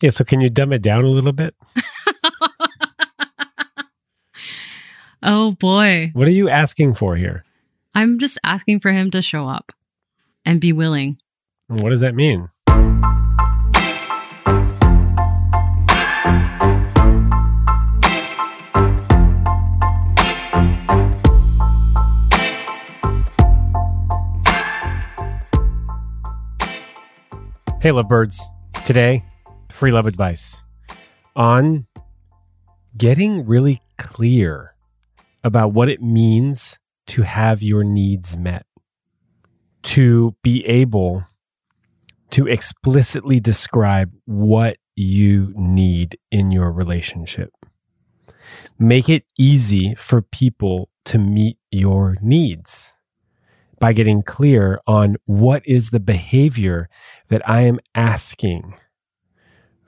Yeah, so can you dumb it down a little bit? oh boy. What are you asking for here? I'm just asking for him to show up and be willing. What does that mean? Hey, lovebirds. Today, free love advice on getting really clear about what it means to have your needs met, to be able to explicitly describe what you need in your relationship. Make it easy for people to meet your needs by getting clear on what is the behavior that I am asking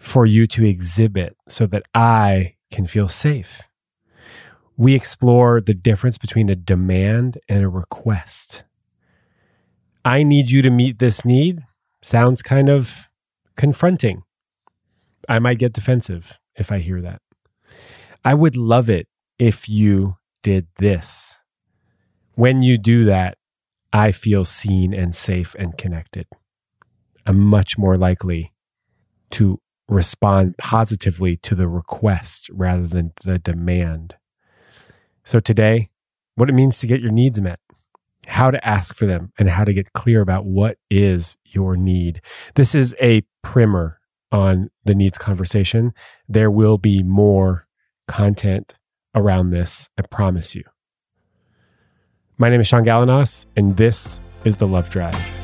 for you to exhibit so that I can feel safe. We explore the difference between a demand and a request. I need you to meet this need sounds kind of confronting. I might get defensive if I hear that. I would love it if you did this. When you do that, I feel seen and safe and connected. I'm much more likely to respond positively to the request rather than the demand. So, today, what it means to get your needs met, how to ask for them, and how to get clear about what is your need. This is a primer on the needs conversation. There will be more content around this, I promise you. My name is Sean Galanos, and this is The Love Drive.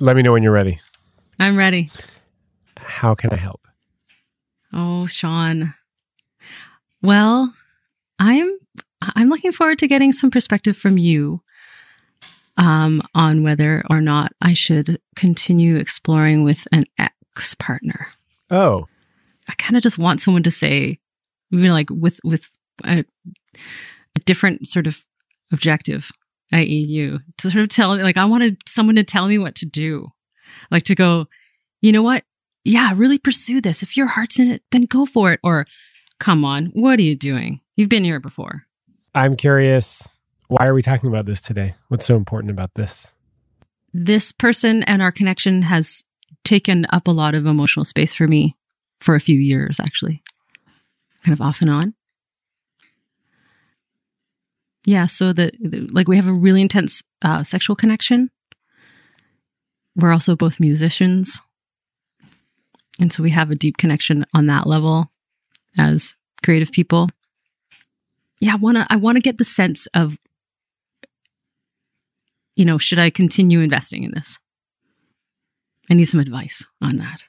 Let me know when you're ready. I'm ready. How can I help? Oh, Sean. Well, I'm I'm looking forward to getting some perspective from you um, on whether or not I should continue exploring with an ex partner. Oh, I kind of just want someone to say, you know, like with with a, a different sort of objective, i.e., you to sort of tell me, like, I wanted someone to tell me what to do, like to go, you know what? Yeah, really pursue this. If your heart's in it, then go for it. Or, come on, what are you doing? You've been here before. I'm curious. Why are we talking about this today? What's so important about this? This person and our connection has taken up a lot of emotional space for me for a few years, actually, kind of off and on. Yeah, so the, the like we have a really intense uh, sexual connection. We're also both musicians, and so we have a deep connection on that level as creative people yeah, I want to I want to get the sense of you know, should I continue investing in this? I need some advice on that.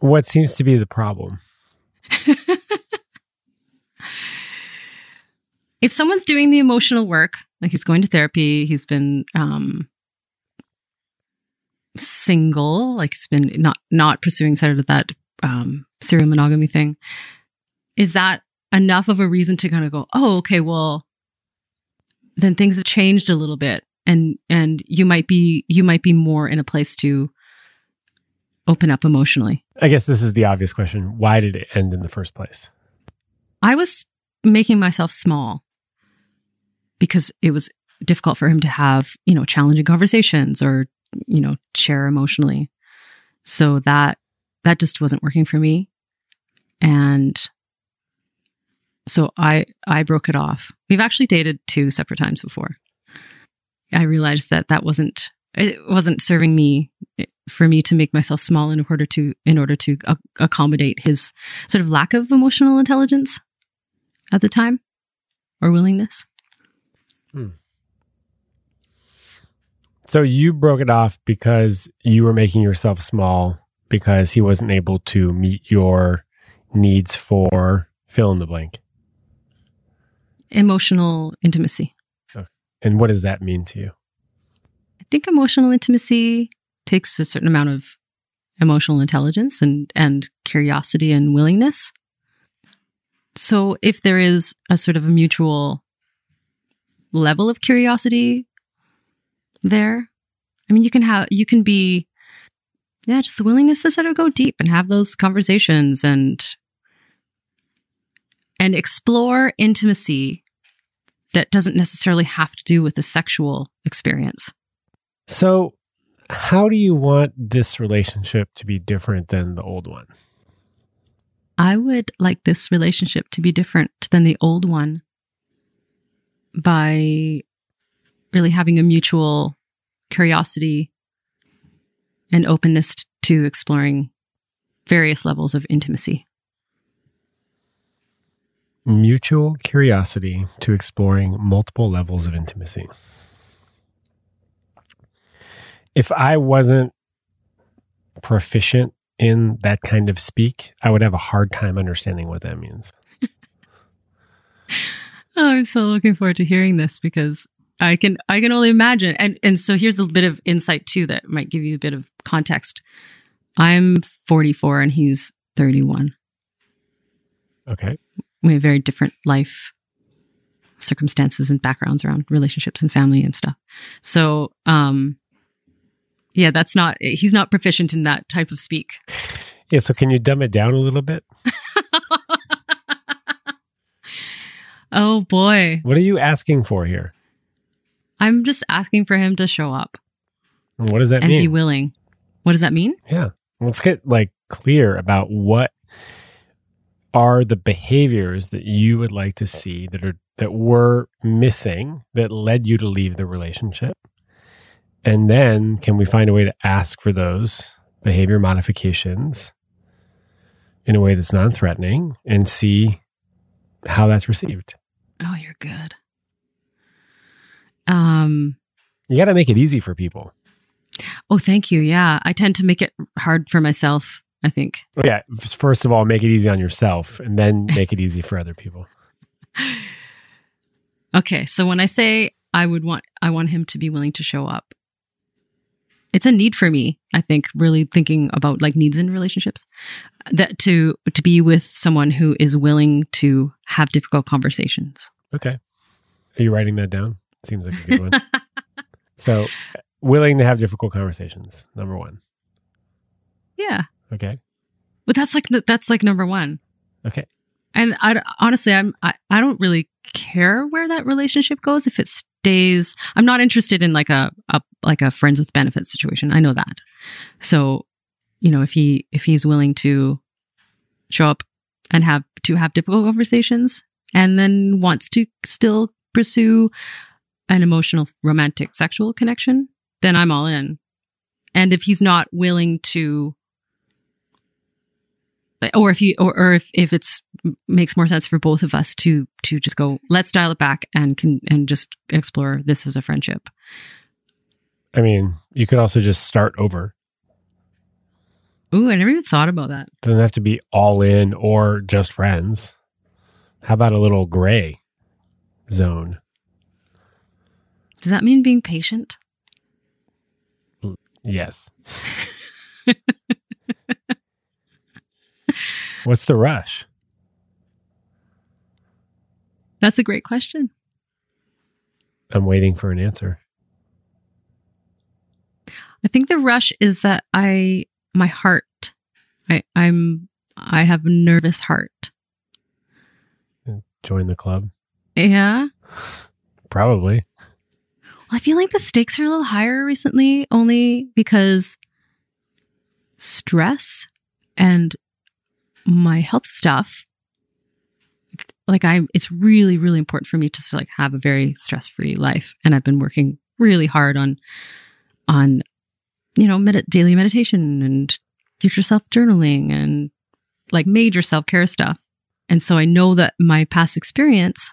what seems to be the problem? if someone's doing the emotional work, like he's going to therapy, he's been um single, like it's been not not pursuing sort of that um serial monogamy thing is that enough of a reason to kind of go, oh, okay, well, then things have changed a little bit and and you might be you might be more in a place to open up emotionally. I guess this is the obvious question. Why did it end in the first place? I was making myself small because it was difficult for him to have, you know, challenging conversations or, you know, share emotionally. So that that just wasn't working for me. And so I I broke it off. We've actually dated two separate times before. I realized that that wasn't it wasn't serving me for me to make myself small in order to in order to uh, accommodate his sort of lack of emotional intelligence at the time or willingness. Hmm. So you broke it off because you were making yourself small because he wasn't able to meet your needs for fill in the blank emotional intimacy. And what does that mean to you? I think emotional intimacy takes a certain amount of emotional intelligence and and curiosity and willingness. So if there is a sort of a mutual level of curiosity there, I mean you can have you can be yeah, just the willingness to sort of go deep and have those conversations and and explore intimacy that doesn't necessarily have to do with the sexual experience. So, how do you want this relationship to be different than the old one? I would like this relationship to be different than the old one by really having a mutual curiosity and openness to exploring various levels of intimacy. Mutual curiosity to exploring multiple levels of intimacy. If I wasn't proficient in that kind of speak, I would have a hard time understanding what that means. Oh, I'm so looking forward to hearing this because I can I can only imagine. And and so here's a bit of insight too that might give you a bit of context. I'm 44 and he's 31. Okay. We have very different life circumstances and backgrounds around relationships and family and stuff. So, um yeah, that's not he's not proficient in that type of speak. Yeah, so can you dumb it down a little bit? oh boy. What are you asking for here? I'm just asking for him to show up. What does that and mean? be willing. What does that mean? Yeah. Let's get like clear about what are the behaviors that you would like to see that are that were missing that led you to leave the relationship. And then can we find a way to ask for those behavior modifications in a way that's non-threatening and see how that's received? Oh, you're good. Um, you got to make it easy for people. Oh, thank you. Yeah, I tend to make it hard for myself. I think. Well, yeah. First of all, make it easy on yourself, and then make it easy for other people. Okay, so when I say I would want, I want him to be willing to show up. It's a need for me. I think really thinking about like needs in relationships, that to to be with someone who is willing to have difficult conversations. Okay, are you writing that down? Seems like a good one. so, willing to have difficult conversations. Number one. Yeah. Okay. But that's like that's like number one. Okay. And I honestly, I'm I, I don't really care where that relationship goes if it stays. I'm not interested in like a, a like a friends with benefits situation. I know that. So, you know, if he if he's willing to show up and have to have difficult conversations and then wants to still pursue an emotional, romantic, sexual connection, then I'm all in. And if he's not willing to, or if he, or, or if, if it's makes more sense for both of us to, to just go, let's dial it back and can, and just explore this as a friendship. I mean, you could also just start over. Ooh, I never even thought about that. Doesn't have to be all in or just friends. How about a little gray zone? Does that mean being patient? Mm, yes. What's the rush? That's a great question. I'm waiting for an answer. I think the rush is that I my heart. I I'm I have a nervous heart. Uh, join the club? Yeah. Probably. I feel like the stakes are a little higher recently, only because stress and my health stuff. Like I, it's really, really important for me to like have a very stress-free life, and I've been working really hard on, on, you know, med- daily meditation and future self journaling and like major self care stuff. And so I know that my past experience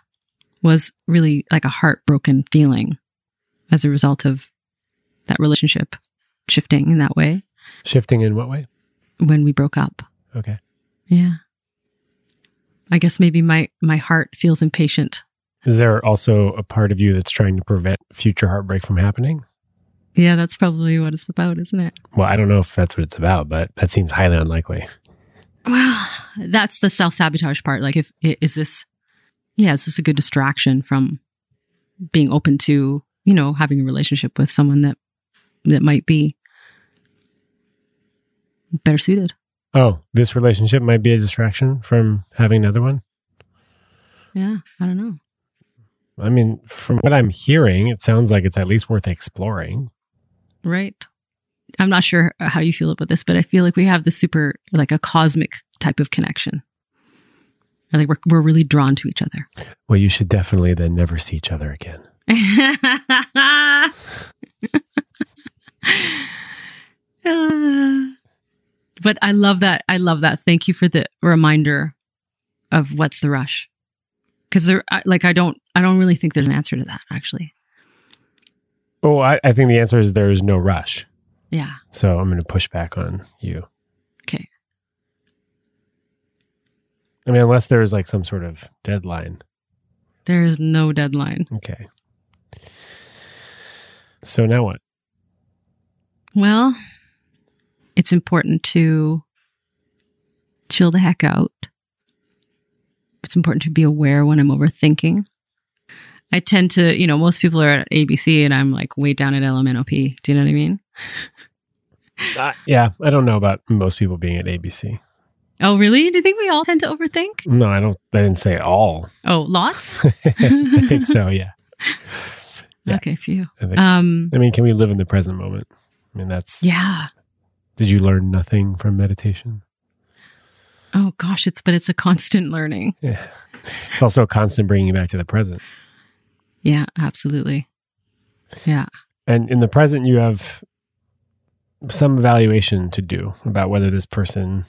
was really like a heartbroken feeling as a result of that relationship shifting in that way. Shifting in what way? When we broke up. Okay. Yeah. I guess maybe my my heart feels impatient. Is there also a part of you that's trying to prevent future heartbreak from happening? Yeah, that's probably what it's about, isn't it? Well, I don't know if that's what it's about, but that seems highly unlikely. Well, that's the self sabotage part. Like, if is this, yeah, is this a good distraction from being open to, you know, having a relationship with someone that that might be better suited? Oh, this relationship might be a distraction from having another one. Yeah, I don't know. I mean, from what I'm hearing, it sounds like it's at least worth exploring. Right. I'm not sure how you feel about this, but I feel like we have this super, like a cosmic type of connection. I think we're, we're really drawn to each other. Well, you should definitely then never see each other again. Uh, but I love that. I love that. Thank you for the reminder of what's the rush. Because there, I- like, I don't, I don't really think there's an answer to that. Actually, Oh, I, I think the answer is there is no rush. yeah. So I'm going to push back on you. Okay. I mean, unless there is like some sort of deadline. There is no deadline. Okay. So now what? Well, it's important to chill the heck out. It's important to be aware when I'm overthinking. I tend to, you know, most people are at ABC and I'm like way down at LMNOP. Do you know what I mean? Uh, yeah, I don't know about most people being at ABC. Oh, really? Do you think we all tend to overthink? No, I don't. I didn't say all. Oh, lots? I think so. Yeah. Yeah. Okay, few. I, think, Um, I mean, can we live in the present moment? I mean, that's. yeah. Did you learn nothing from meditation? Oh gosh, it's but it's a constant learning. Yeah. It's also a constant bringing you back to the present. Yeah, absolutely. Yeah. And in the present, you have some evaluation to do about whether this person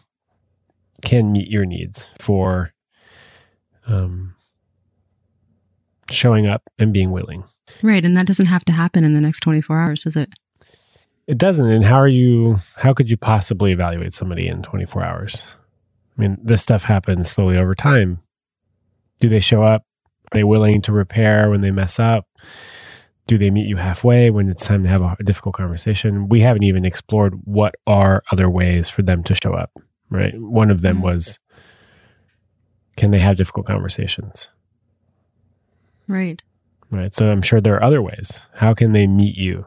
can meet your needs for um, showing up and being willing. Right, and that doesn't have to happen in the next 24 hours, does it? It doesn't. And how are you, how could you possibly evaluate somebody in 24 hours? I mean, this stuff happens slowly over time. Do they show up? Are they willing to repair when they mess up? Do they meet you halfway when it's time to have a difficult conversation? We haven't even explored what are other ways for them to show up, right? One of them Mhm. was can they have difficult conversations, Right. right? So I'm sure there are other ways. How can they meet you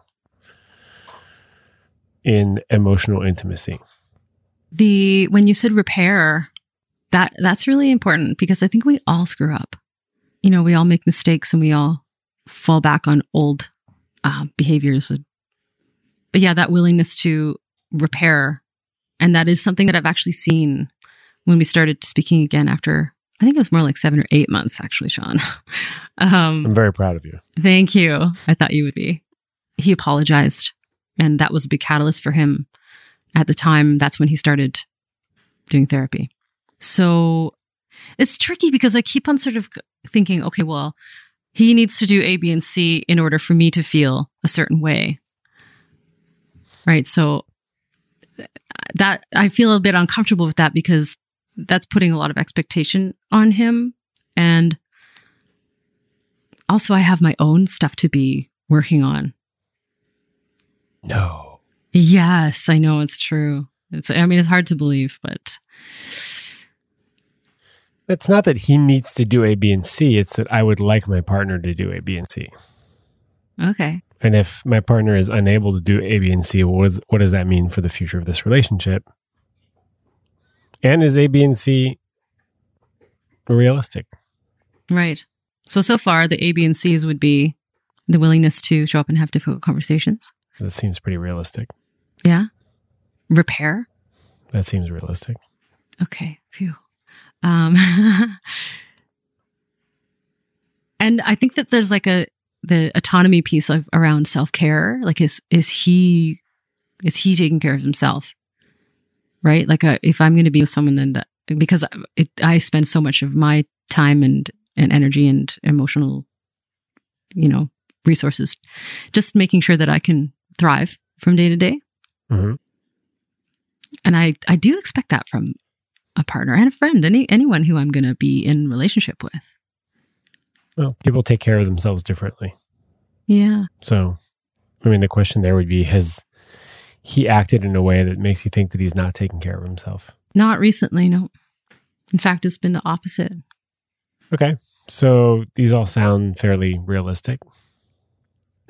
in emotional intimacy? the when you said repair that that's really important because i think we all screw up you know we all make mistakes and we all fall back on old uh, behaviors but yeah that willingness to repair and that is something that i've actually seen when we started speaking again after i think it was more like seven or eight months actually sean um, I'm very proud of you. Thank you. I thought you would be. He apologized, and that was a big catalyst for him. At the time, that's when he started doing therapy. So it's tricky because I keep on sort of thinking, okay, well, he needs to do A, B, and C in order for me to feel a certain way. Right. So uh, that I feel a bit uncomfortable with that because that's putting a lot of expectation on him. And also, I have my own stuff to be working on. No. Yes, I know it's true. It's, I mean, it's hard to believe, but It's not that he needs to do A, B, and C. It's that I would like my partner to do A, B, and C. okay. And if my partner is unable to do A, B, and C, what, is, what does that mean for the future of this relationship? And is A, B, and C realistic? Right. So, so far, the A, B, and C's would be the willingness to show up and have difficult conversations. That seems pretty realistic. Yeah. Repair. That seems realistic. Okay. Phew. Um, and I think that there's like a, the autonomy piece of, around self care. Like, is, is he, is he taking care of himself? Right. Like, uh, if I'm going to be with someone, then that, because it, I spend so much of my time and, and energy and emotional, you know, resources, just making sure that I can thrive from day to day. hmm And I, I do expect that from a partner and a friend, any anyone who I'm going to be in relationship with. Well, people take care of themselves differently. Yeah. So I mean, the question there would be Has he acted in a way that makes you think that he's not taking care of himself? Not recently, no. In fact, it's been the opposite. Okay. So these all sound fairly realistic.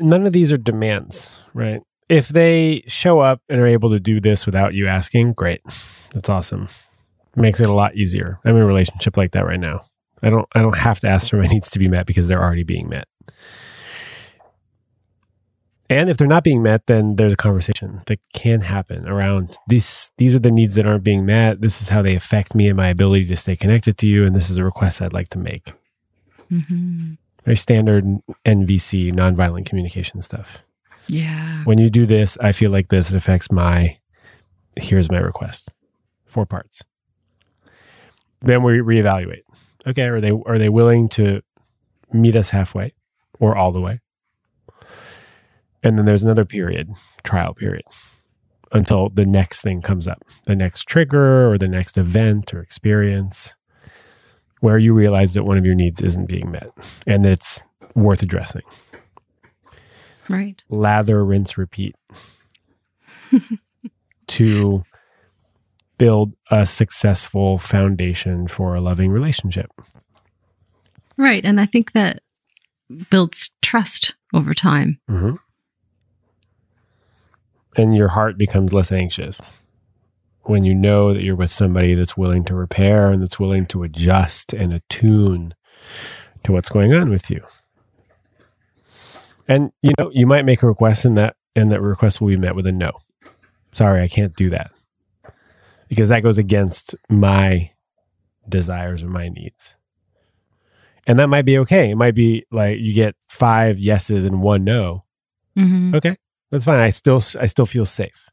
None of these are demands, right? If they show up and are able to do this without you asking, great. That's awesome. Makes it a lot easier. I'm in a relationship like that right now. I don't I don't have to ask for my needs to be met because they're already being met. And if they're not being met, then there's a conversation that can happen around these these are the needs that aren't being met. This is how they affect me and my ability to stay connected to you. And this is a request I'd like to make. Mm-hmm. Very standard NVC, nonviolent communication stuff. Yeah. When you do this, I feel like this, it affects my here's my request. Four parts. Then we reevaluate. Okay, are they are they willing to meet us halfway or all the way? And then there's another period, trial period, until the next thing comes up, the next trigger or the next event or experience where you realize that one of your needs isn't being met and that it's worth addressing. Right. Lather, rinse, repeat to build a successful foundation for a loving relationship. Right. And I think that builds trust over time. Mm-hmm. And your heart becomes less anxious when you know that you're with somebody that's willing to repair and that's willing to adjust and attune to what's going on with you. And you know, you might make a request and that and that request will be met with a no. Sorry, I can't do that. Because that goes against my desires or my needs. And that might be okay. It might be like you get five yeses and one no. Mm-hmm. Okay, that's fine. I still I still feel safe.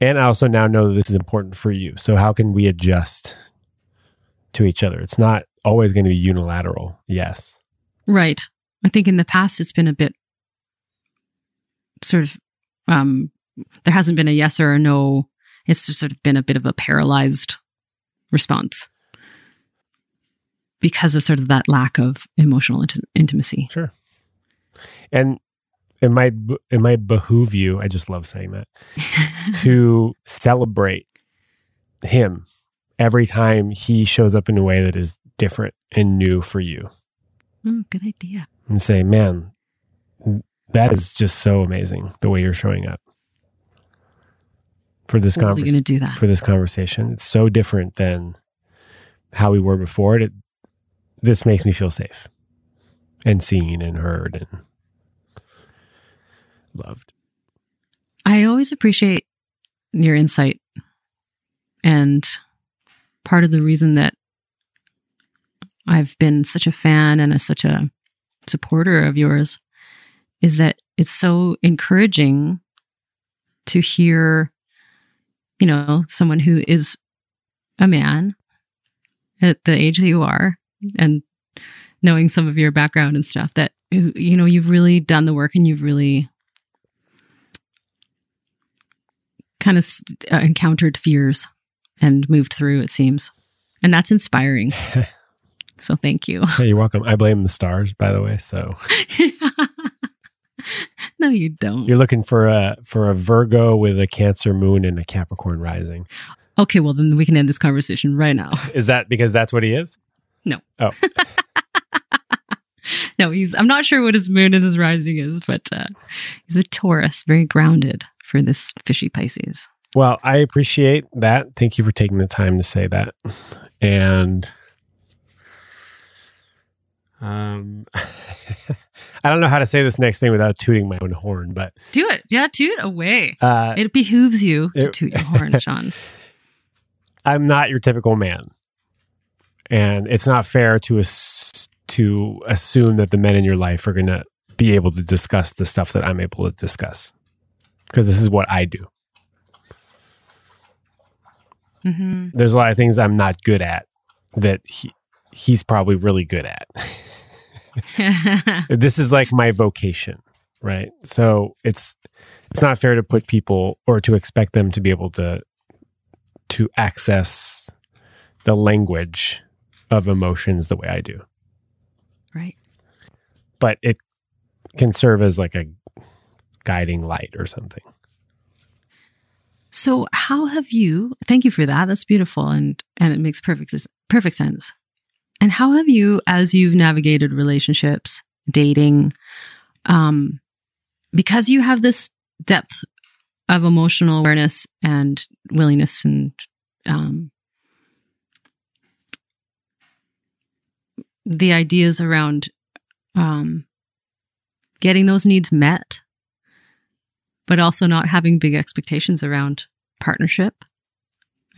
And I also now know that this is important for you. So how can we adjust to each other? It's not always going to be unilateral. Yes. Right. I think in the past it's been a bit sort of um there hasn't been a yes or a no. It's just sort of been a bit of a paralyzed response because of sort of that lack of emotional int- intimacy. Sure. And it might it might behoove you. I just love saying that to celebrate him every time he shows up in a way that is different and new for you, Mm, good idea. and say, "Man, that is just so amazing the way you're showing up for this Totally conversation." going to do that. For this conversation, it's so different than how we were before. It this makes me feel safe and seen and heard and loved. I always appreciate your insight. And part of the reason that I've been such a fan and a, such a supporter of yours is that it's so encouraging to hear, you know, someone who is a man at the age that you are and knowing some of your background and stuff that, you know, you've really done the work and you've really kind of uh, encountered fears and moved through, it seems. And that's inspiring. so thank you. Hey, you're welcome. I blame the stars, by the way. So no, you don't. you're looking for a for a Virgo with a Cancer moon and a Capricorn rising. okay, well, then we can end this conversation right now. Is that because that's what he is? No. Oh, No, he's, I'm not sure what his moon and his rising is, but uh, he's a Taurus, very grounded for this fishy Pisces. well, I appreciate that. Thank you for taking the time to say that. And um, I don't know how to say this next thing without tooting my own horn, but Do it. Yeah, toot away. uh, It behooves you to toot your horn, Sean. I'm not your typical man, and it's not fair to ass- to assume that the men in your life are going to be able to discuss the stuff that I'm able to discuss because this is what I do. hmm There's a lot of things I'm not good at that he he's probably really good at. this is like my vocation, right? So it's it's not fair to put people or to expect them to be able to to access the language of emotions the way I do. right. But it can serve as like a guiding light or something. So, how have you? Thank you for that. That's beautiful, and and it makes perfect perfect sense. And how have you, as you've navigated relationships, dating, um, because you have this depth of emotional awareness and willingness and um, the ideas around um, getting those needs met, but also not having big expectations around partnership.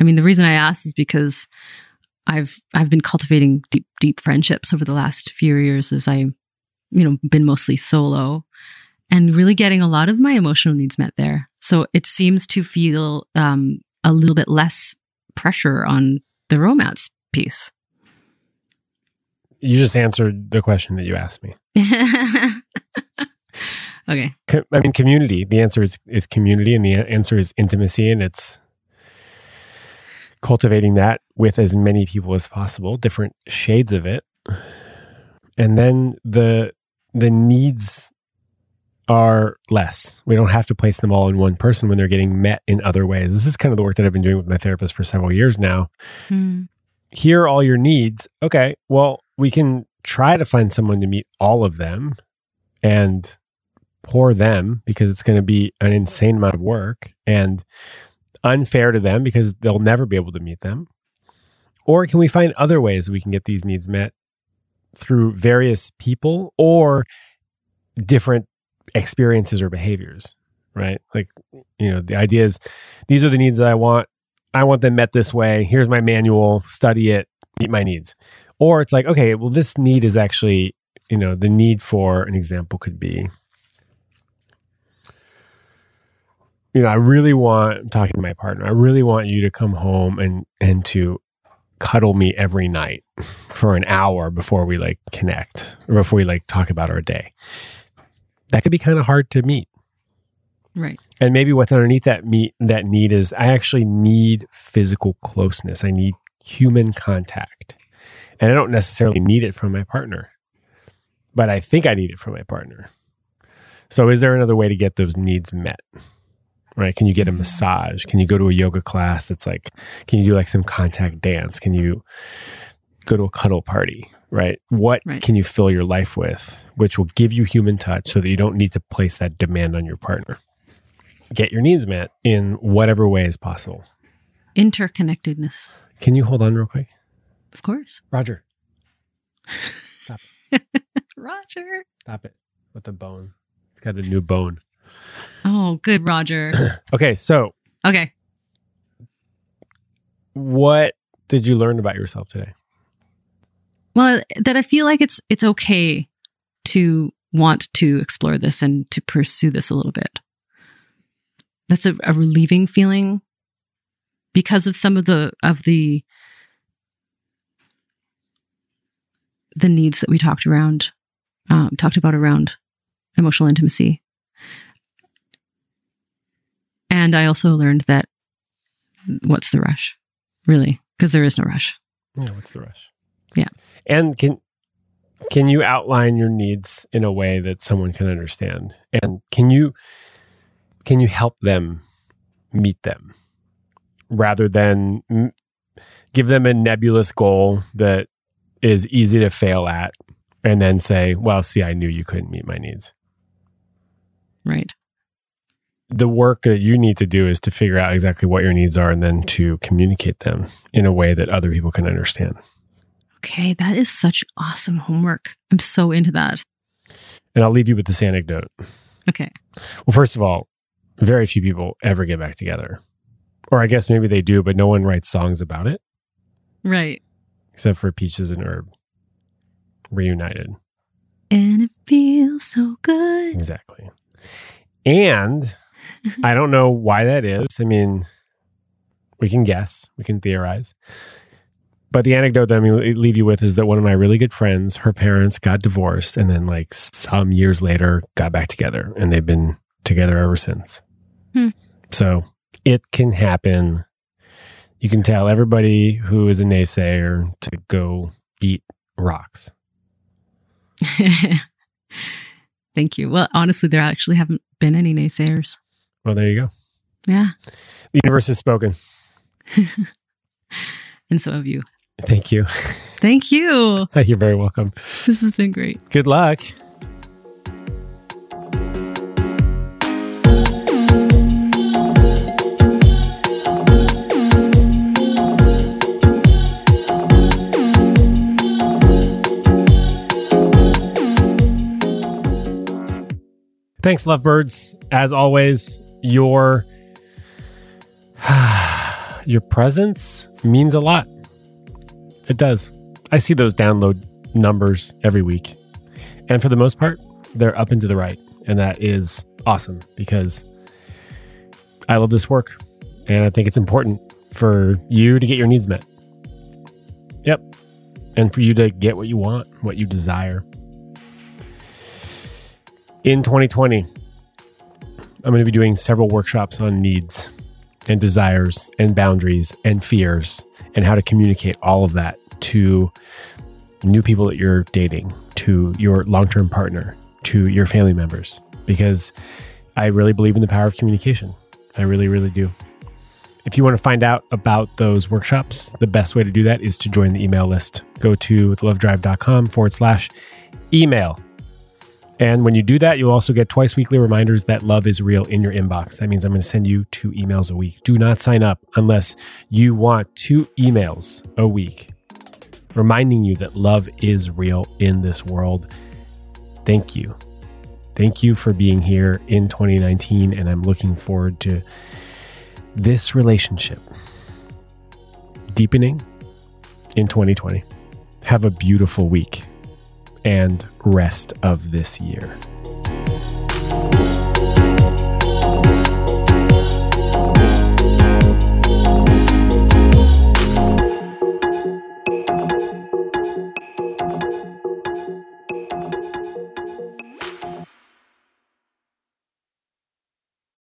I mean, the reason I ask is because I've I've been cultivating deep deep friendships over the last few years as I, you know, been mostly solo, and really getting a lot of my emotional needs met there. So it seems to feel um, a little bit less pressure on the romance piece. You just answered the question that you asked me. okay. I mean, community. The answer is is community, and the answer is intimacy, and it's cultivating that with as many people as possible, different shades of it, and then the the needs are less. We don't have to place them all in one person when they're getting met in other ways. This is kind of the work that I've been doing with my therapist for several years now. Mm. Here are all your needs. Okay, well, we can try to find someone to meet all of them and pour them because it's going to be an insane amount of work and unfair to them because they'll never be able to meet them. Or can we find other ways we can get these needs met through various people or different experiences or behaviors, right? Like, you know, the idea is these are the needs that I want. I want them met this way. Here's my manual, study it, meet my needs. Or it's like, okay, well, this need is actually, you know, the need for an example could be, you know, I really want, I'm talking to my partner, I really want you to come home and, and to cuddle me every night for an hour before we like connect or before we like talk about our day that could be kind of hard to meet. Right. And maybe what's underneath that meet that need is I actually need physical closeness. I need human contact. And I don't necessarily need it from my partner. But I think I need it from my partner. So is there another way to get those needs met? Right? Can you get a mm-hmm. massage? Can you go to a yoga class that's like can you do like some contact dance? Can you go to a cuddle party? right? What right. can you fill your life with, which will give you human touch so that you don't need to place that demand on your partner? Get your needs met in whatever way is possible. Interconnectedness. Can you hold on real quick? Of course. Roger. Stop. Roger. Stop it with the bone. It's got a new bone. Oh, good, Roger. okay, so. Okay. What did you learn about yourself today? Well, that I feel like it's it's okay to want to explore this and to pursue this a little bit. That's a, a relieving feeling because of some of the of the the needs that we talked around um, talked about around emotional intimacy and i also learned that what's the rush really because there is no rush yeah what's the rush yeah and can can you outline your needs in a way that someone can understand? And can you can you help them meet them rather than give them a nebulous goal that is easy to fail at and then say, "Well, see, I knew you couldn't meet my needs." Right. The work that you need to do is to figure out exactly what your needs are and then to communicate them in a way that other people can understand. Okay, that is such awesome homework. I'm so into that. And I'll leave you with this anecdote. Okay. Well, first of all, very few people ever get back together. Or I guess maybe they do, but no one writes songs about it. Right. Except for Peaches and Herb reunited. And it feels so good. Exactly. And I don't know why that is. I mean, we can guess, we can theorize. But the anecdote that I'm going to leave you with is that one of my really good friends, her parents got divorced and then, like, some years later, got back together and they've been together ever since. Hmm. So it can happen. You can tell everybody who is a naysayer to go eat rocks. Thank you. Well, honestly, there actually haven't been any naysayers. Well, there you go. Yeah. The universe has spoken. And so have you. Thank you. Thank you. You're very welcome. This has been great. Good luck. Thanks, lovebirds. As always, your your presence means a lot. It does. I see those download numbers every week. And for the most part, they're up and to the right. And that is awesome because I love this work. And I think it's important for you to get your needs met. Yep. And for you to get what you want, what you desire. In 2020, I'm going to be doing several workshops on needs and desires and boundaries and fears and how to communicate all of that to new people that you're dating, to your long term partner, to your family members, because I really believe in the power of communication. I really, really do. If you want to find out about those workshops, the best way to do that is to join the email list. Go to thelovedrive.com forward slash email. And when you do that, you'll also get twice weekly reminders that love is real in your inbox. That means I'm going to send you two emails a week. Do not sign up unless you want two emails a week reminding you that love is real in this world. Thank you. Thank you for being here in 2019. And I'm looking forward to this relationship deepening in 2020. Have a beautiful week and rest of this year.